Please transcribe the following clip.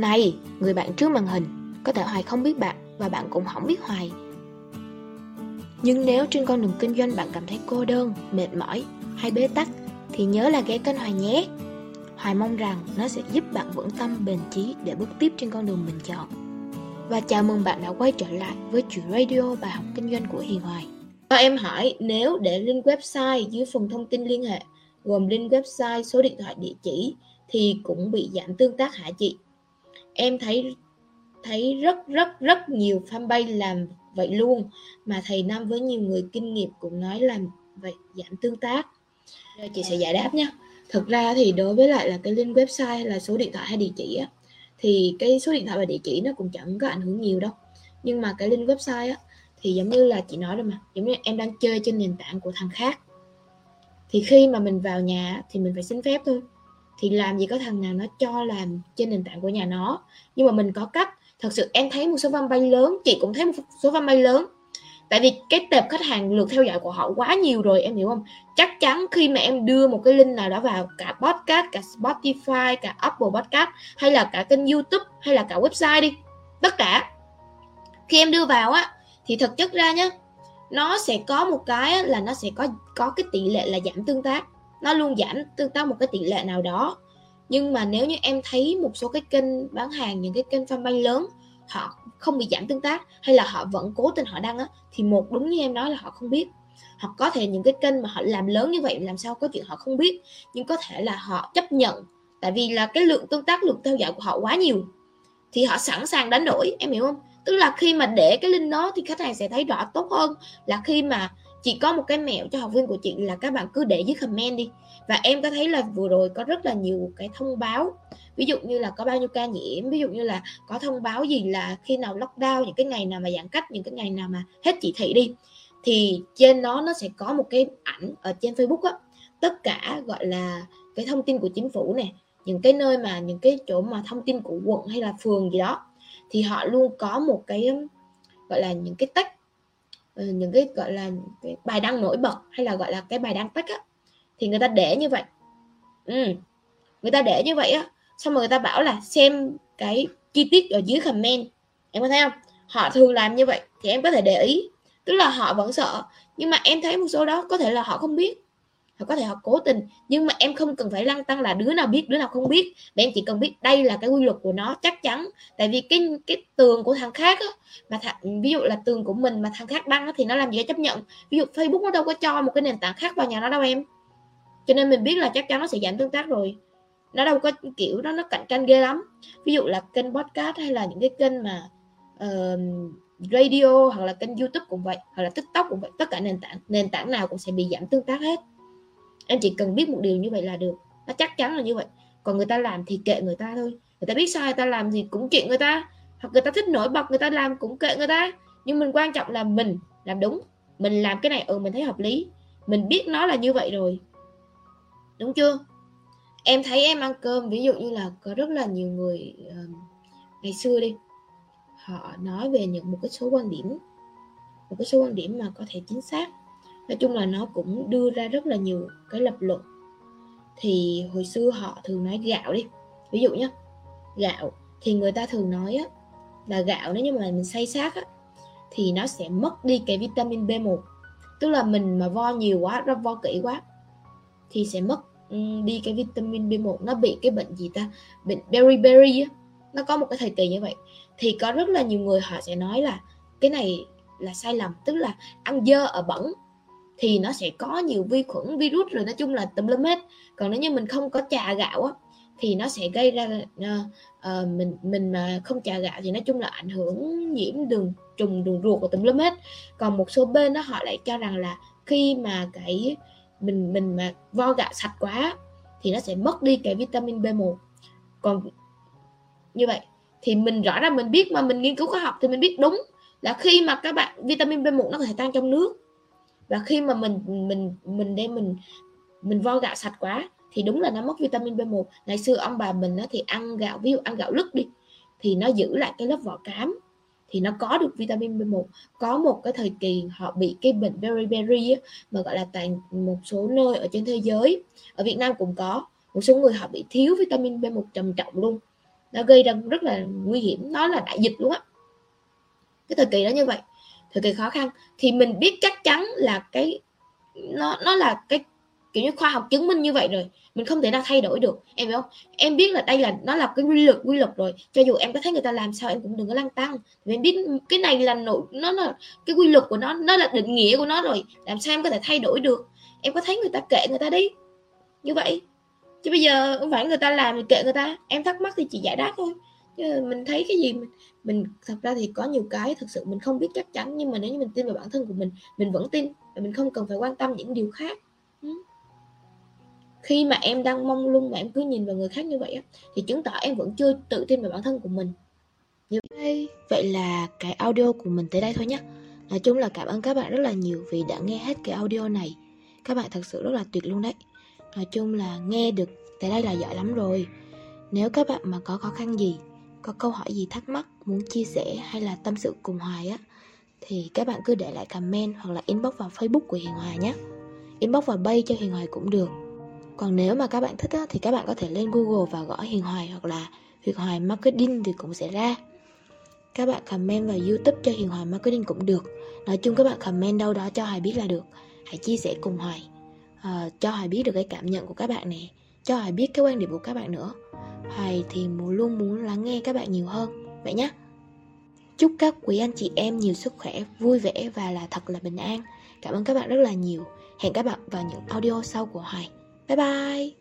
Này, người bạn trước màn hình, có thể Hoài không biết bạn và bạn cũng không biết Hoài. Nhưng nếu trên con đường kinh doanh bạn cảm thấy cô đơn, mệt mỏi hay bế tắc thì nhớ là ghé kênh Hoài nhé. Hoài mong rằng nó sẽ giúp bạn vững tâm bền chí để bước tiếp trên con đường mình chọn. Và chào mừng bạn đã quay trở lại với chuyện radio bài học kinh doanh của Hiền Hoài. Và em hỏi nếu để link website dưới phần thông tin liên hệ gồm link website, số điện thoại, địa chỉ thì cũng bị giảm tương tác hả chị? Em thấy thấy rất rất rất nhiều fanpage làm vậy luôn mà thầy Năm với nhiều người kinh nghiệm cũng nói làm vậy giảm tương tác. Rồi chị sẽ giải đáp nhé Thực ra thì đối với lại là cái link website hay là số điện thoại hay địa chỉ á thì cái số điện thoại và địa chỉ nó cũng chẳng có ảnh hưởng nhiều đâu. Nhưng mà cái link website á thì giống như là chị nói rồi mà, giống như em đang chơi trên nền tảng của thằng khác thì khi mà mình vào nhà thì mình phải xin phép thôi thì làm gì có thằng nào nó cho làm trên nền tảng của nhà nó. Nhưng mà mình có cách. Thật sự em thấy một số fanpage lớn, chị cũng thấy một số fanpage lớn. Tại vì cái tệp khách hàng lượt theo dõi của họ quá nhiều rồi, em hiểu không? Chắc chắn khi mà em đưa một cái link nào đó vào, cả podcast, cả Spotify, cả Apple Podcast, hay là cả kênh YouTube, hay là cả website đi. Tất cả. Khi em đưa vào á, thì thực chất ra nhá, nó sẽ có một cái là nó sẽ có có cái tỷ lệ là giảm tương tác nó luôn giảm tương tác một cái tỷ lệ nào đó. Nhưng mà nếu như em thấy một số cái kênh bán hàng, những cái kênh fanpage lớn, họ không bị giảm tương tác hay là họ vẫn cố tình họ đăng á, thì một đúng như em nói là họ không biết. Hoặc có thể những cái kênh mà họ làm lớn như vậy, làm sao có chuyện họ không biết. Nhưng có thể là họ chấp nhận, tại vì là cái lượng tương tác, lượng theo dõi của họ quá nhiều, thì họ sẵn sàng đánh đổi, em hiểu không? Tức là khi mà để cái link đó thì khách hàng sẽ thấy rõ tốt hơn là khi mà chị có một cái mẹo cho học viên của chị là các bạn cứ để dưới comment đi. Và em có thấy là vừa rồi có rất là nhiều cái thông báo. Ví dụ như là có bao nhiêu ca nhiễm, ví dụ như là có thông báo gì là khi nào lockdown, những cái ngày nào mà giãn cách, những cái ngày nào mà hết chỉ thị đi, thì trên đó nó sẽ có một cái ảnh ở trên Facebook á. Tất cả gọi là cái thông tin của chính phủ nè, những cái nơi mà, những cái chỗ mà thông tin của quận hay là phường gì đó, thì họ luôn có một cái, gọi là những cái tách Ừ, những cái, gọi là, cái bài đăng nổi bật hay là, gọi là, cái bài đăng tách á, thì người ta để như vậy. Ừ. người ta để như vậy á, xong rồi người ta bảo là xem cái chi tiết ở dưới comment. Em có thấy không? Họ thường làm như vậy thì em có thể để ý. Tức là họ vẫn sợ, nhưng mà em thấy một số đó có thể là họ không biết hoặc có thể họ cố tình nhưng mà em không cần phải lăng tăng là đứa nào biết đứa nào không biết. Mà em chỉ cần biết đây là cái quy luật của nó chắc chắn. Tại vì cái cái tường của thằng khác á, mà th, ví dụ là tường của mình mà thằng khác đăng á, thì nó làm gì chấp nhận. Ví dụ Facebook nó đâu có cho một cái nền tảng khác vào nhà nó đâu em. Cho nên mình biết là chắc chắn nó sẽ giảm tương tác rồi. Nó đâu có kiểu đó nó cạnh tranh ghê lắm. Ví dụ là kênh podcast hay là những cái kênh mà uh, radio hoặc là kênh youtube cũng vậy hoặc là tiktok cũng vậy tất cả nền tảng nền tảng nào cũng sẽ bị giảm tương tác hết em chỉ cần biết một điều như vậy là được. Nó chắc chắn là như vậy. Còn người ta làm thì kệ người ta thôi. Người ta biết sai người ta làm gì cũng chuyện người ta. Hoặc người ta thích nổi bật người ta làm cũng kệ người ta. Nhưng mình quan trọng là mình làm đúng. Mình làm cái này ừ mình thấy hợp lý. Mình biết nó là như vậy rồi. Đúng chưa? Em thấy em ăn cơm ví dụ như là có rất là nhiều người uh, ngày xưa đi họ nói về những một cái số quan điểm. Một cái số quan điểm mà có thể chính xác nói chung là nó cũng đưa ra rất là nhiều cái lập luận. Thì hồi xưa họ thường nói gạo đi. Ví dụ nhé gạo thì người ta thường nói á, là gạo nếu như mà mình xay sát á, thì nó sẽ mất đi cái vitamin B1 tức là mình mà vo nhiều quá nó vo kỹ quá thì sẽ mất ừ, đi cái vitamin B1 nó bị cái bệnh gì ta? Bệnh beriberi á. Nó có một cái thời kỳ như vậy. Thì có rất là nhiều người họ sẽ nói là cái này là sai lầm. Tức là ăn dơ ở bẩn thì nó sẽ có nhiều vi khuẩn virus rồi nói chung là tùm lum hết. Còn nếu như mình không có trà gạo á thì nó sẽ gây ra uh, uh, mình mình mà không trà gạo thì nói chung là ảnh hưởng nhiễm đường trùng đường ruột và tùm lum hết. Còn một số bên đó họ lại cho rằng là khi mà cái mình mình mà vo gạo sạch quá thì nó sẽ mất đi cái vitamin B1 còn như vậy thì mình rõ ràng mình biết mà mình nghiên cứu khoa học thì mình biết đúng là khi mà các bạn vitamin B1 nó có thể tan trong nước và khi mà mình mình mình đem mình mình vo gạo sạch quá, thì đúng là nó mất vitamin B1 ngày xưa ông bà mình thì ăn gạo, ví dụ ăn gạo lứt đi, thì nó giữ lại cái lớp vỏ cám, thì nó có được vitamin B1 có một cái thời kỳ họ bị cái bệnh beriberi mà gọi là tại một số nơi ở trên thế giới, ở Việt Nam cũng có, một số người họ bị thiếu vitamin B1 trầm trọng luôn. Nó gây ra rất là nguy hiểm, nó là đại dịch luôn á. Cái thời kỳ đó như vậy thời kỳ khó khăn. Thì mình biết chắc chắn là cái, nó nó là cái kiểu như khoa học chứng minh như vậy rồi. Mình không thể nào thay đổi được, em hiểu không? Em biết là đây là, nó là cái quy luật quy luật rồi. Cho dù em có thấy người ta làm sao, em cũng đừng có lăng tăng vì em biết cái này là nội, nó là, cái quy luật của nó nó là định nghĩa của nó rồi. Làm sao em có thể thay đổi được? Em có thấy người ta kệ người ta đi, như vậy. Chứ bây giờ không phải người ta làm thì kệ người ta. Em thắc mắc thì chị giải đáp thôi chứ mình thấy cái gì mình mình thật ra thì có nhiều cái thực sự mình không biết chắc chắn nhưng mà nếu như mình tin vào bản thân của mình mình vẫn tin và mình không cần phải quan tâm những điều khác. Khi mà em đang mong lung mà em cứ nhìn vào người khác như vậy á thì chứng tỏ em vẫn chưa tự tin vào bản thân của mình. Như vậy vậy là cái audio của mình tới đây thôi nhé nói chung là cảm ơn các bạn rất là nhiều vì đã nghe hết cái audio này. Các bạn thật sự rất là tuyệt luôn đấy. Nói chung là nghe được tới đây là giỏi lắm rồi. Nếu các bạn mà có khó khăn gì có câu hỏi gì thắc mắc muốn chia sẻ hay là tâm sự cùng hoài á thì các bạn cứ để lại comment hoặc là inbox vào facebook của hiền hòa nhé inbox vào bay cho hiền hòa cũng được còn nếu mà các bạn thích á, thì các bạn có thể lên Google và gõ Hiền Hoài hoặc là Hiền Hoài Marketing thì cũng sẽ ra. Các bạn comment vào YouTube cho Hiền Hoài Marketing cũng được. Nói chung các bạn comment đâu đó cho Hoài biết là được. Hãy chia sẻ cùng Hoài. À, cho Hoài biết được cái cảm nhận của các bạn nè. Cho Hoài biết cái quan điểm của các bạn nữa. Hoài thì muốn luôn muốn lắng nghe các bạn nhiều hơn. Vậy nhé. Chúc các quý anh chị em nhiều sức khỏe, vui vẻ và là thật là bình an. Cảm ơn các bạn rất là nhiều. Hẹn các bạn vào những audio sau của Hoài. Bye bye!